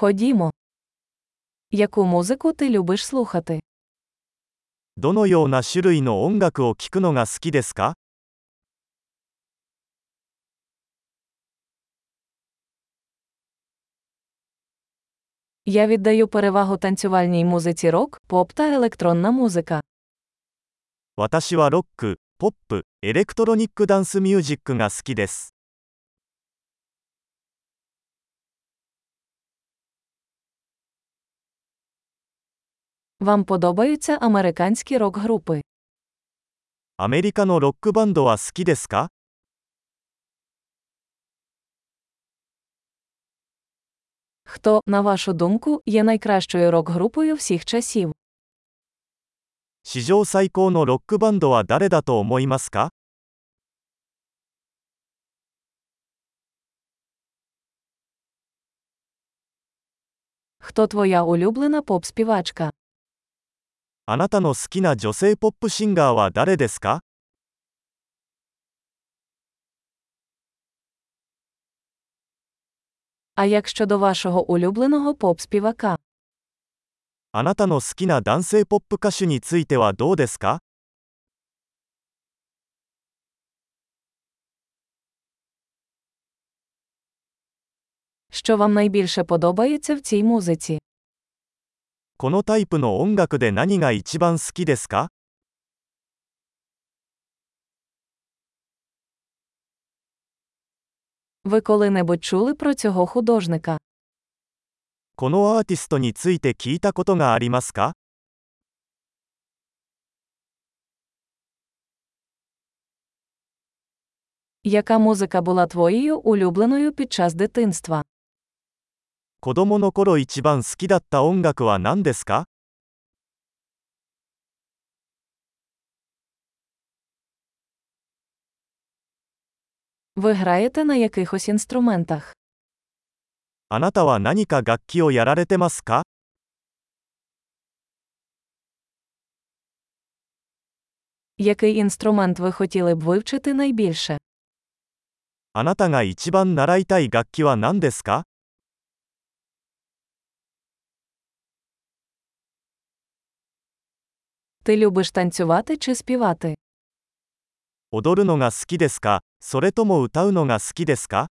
Ходімо. Яку музику ти любиш слухати? どのような種類の音楽を聴くのが好きですか Я віддаю перевагу танцювальній музиці рок, поп та електронна музика. 私はロック、ポップ、エレクトロニックダンスミュージックが好きです。 Вам подобаються американські рок-групи? アメリカのロックバンドは好きですか Хто, на вашу думку, є найкращою рок-групою всіх часів? 史上最高のロックバンドは誰だと思いますか Хто твоя улюблена поп-співачка? あなたの好きな女性ポップシンガーは誰ですか А як щодо вашого улюбленого поп-співака? あなたの好きな男性ポップ歌手についてはどうですか Що вам найбільше подобається в цій музиці? このタイプの音楽で何が一番好きですか Ви коли-небудь чули про цього художника? このアーティストについて聞いたことがありますか Яка музика була твоєю улюбленою під час дитинства? 子供の頃一番好きだった音楽は何ですか？あなたは何か楽器をやられてますか？あなたが一番習いたい楽器は何ですか？Ти любиш танцювати чи співати? 踊るのが好きですかそれとも歌うのが好きですか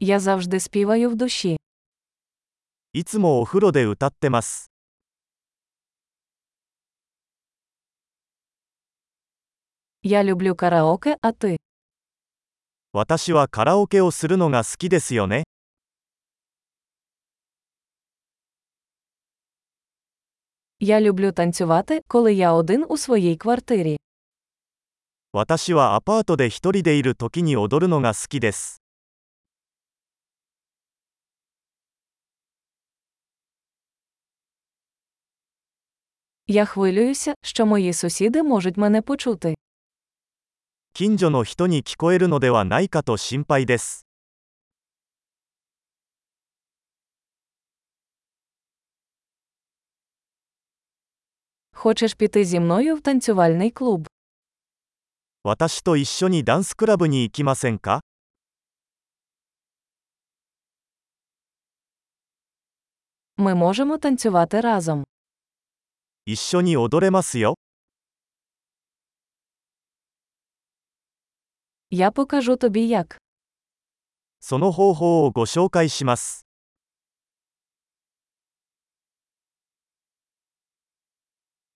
Я завжди співаю в душі. いつもお風呂で歌ってます。 Я люблю караоке, а ти? 私はカラオケをするのが好きですよね。 Я люблю танцювати, коли я один у своїй квартирі. 私はアパートで一人でいる時に踊るのが好きです。 Я хвилююся, що мої сусіди можуть мене почути. 近所の人に聞こえるのではないかと心配です。 Хочеш піти зі мною в танцювальний клуб? 私と一緒にダンスクラブに行きませんか Ми можемо танцювати разом. 一緒に踊れますよ。 Я покажу тобі як. その方法をご紹介します。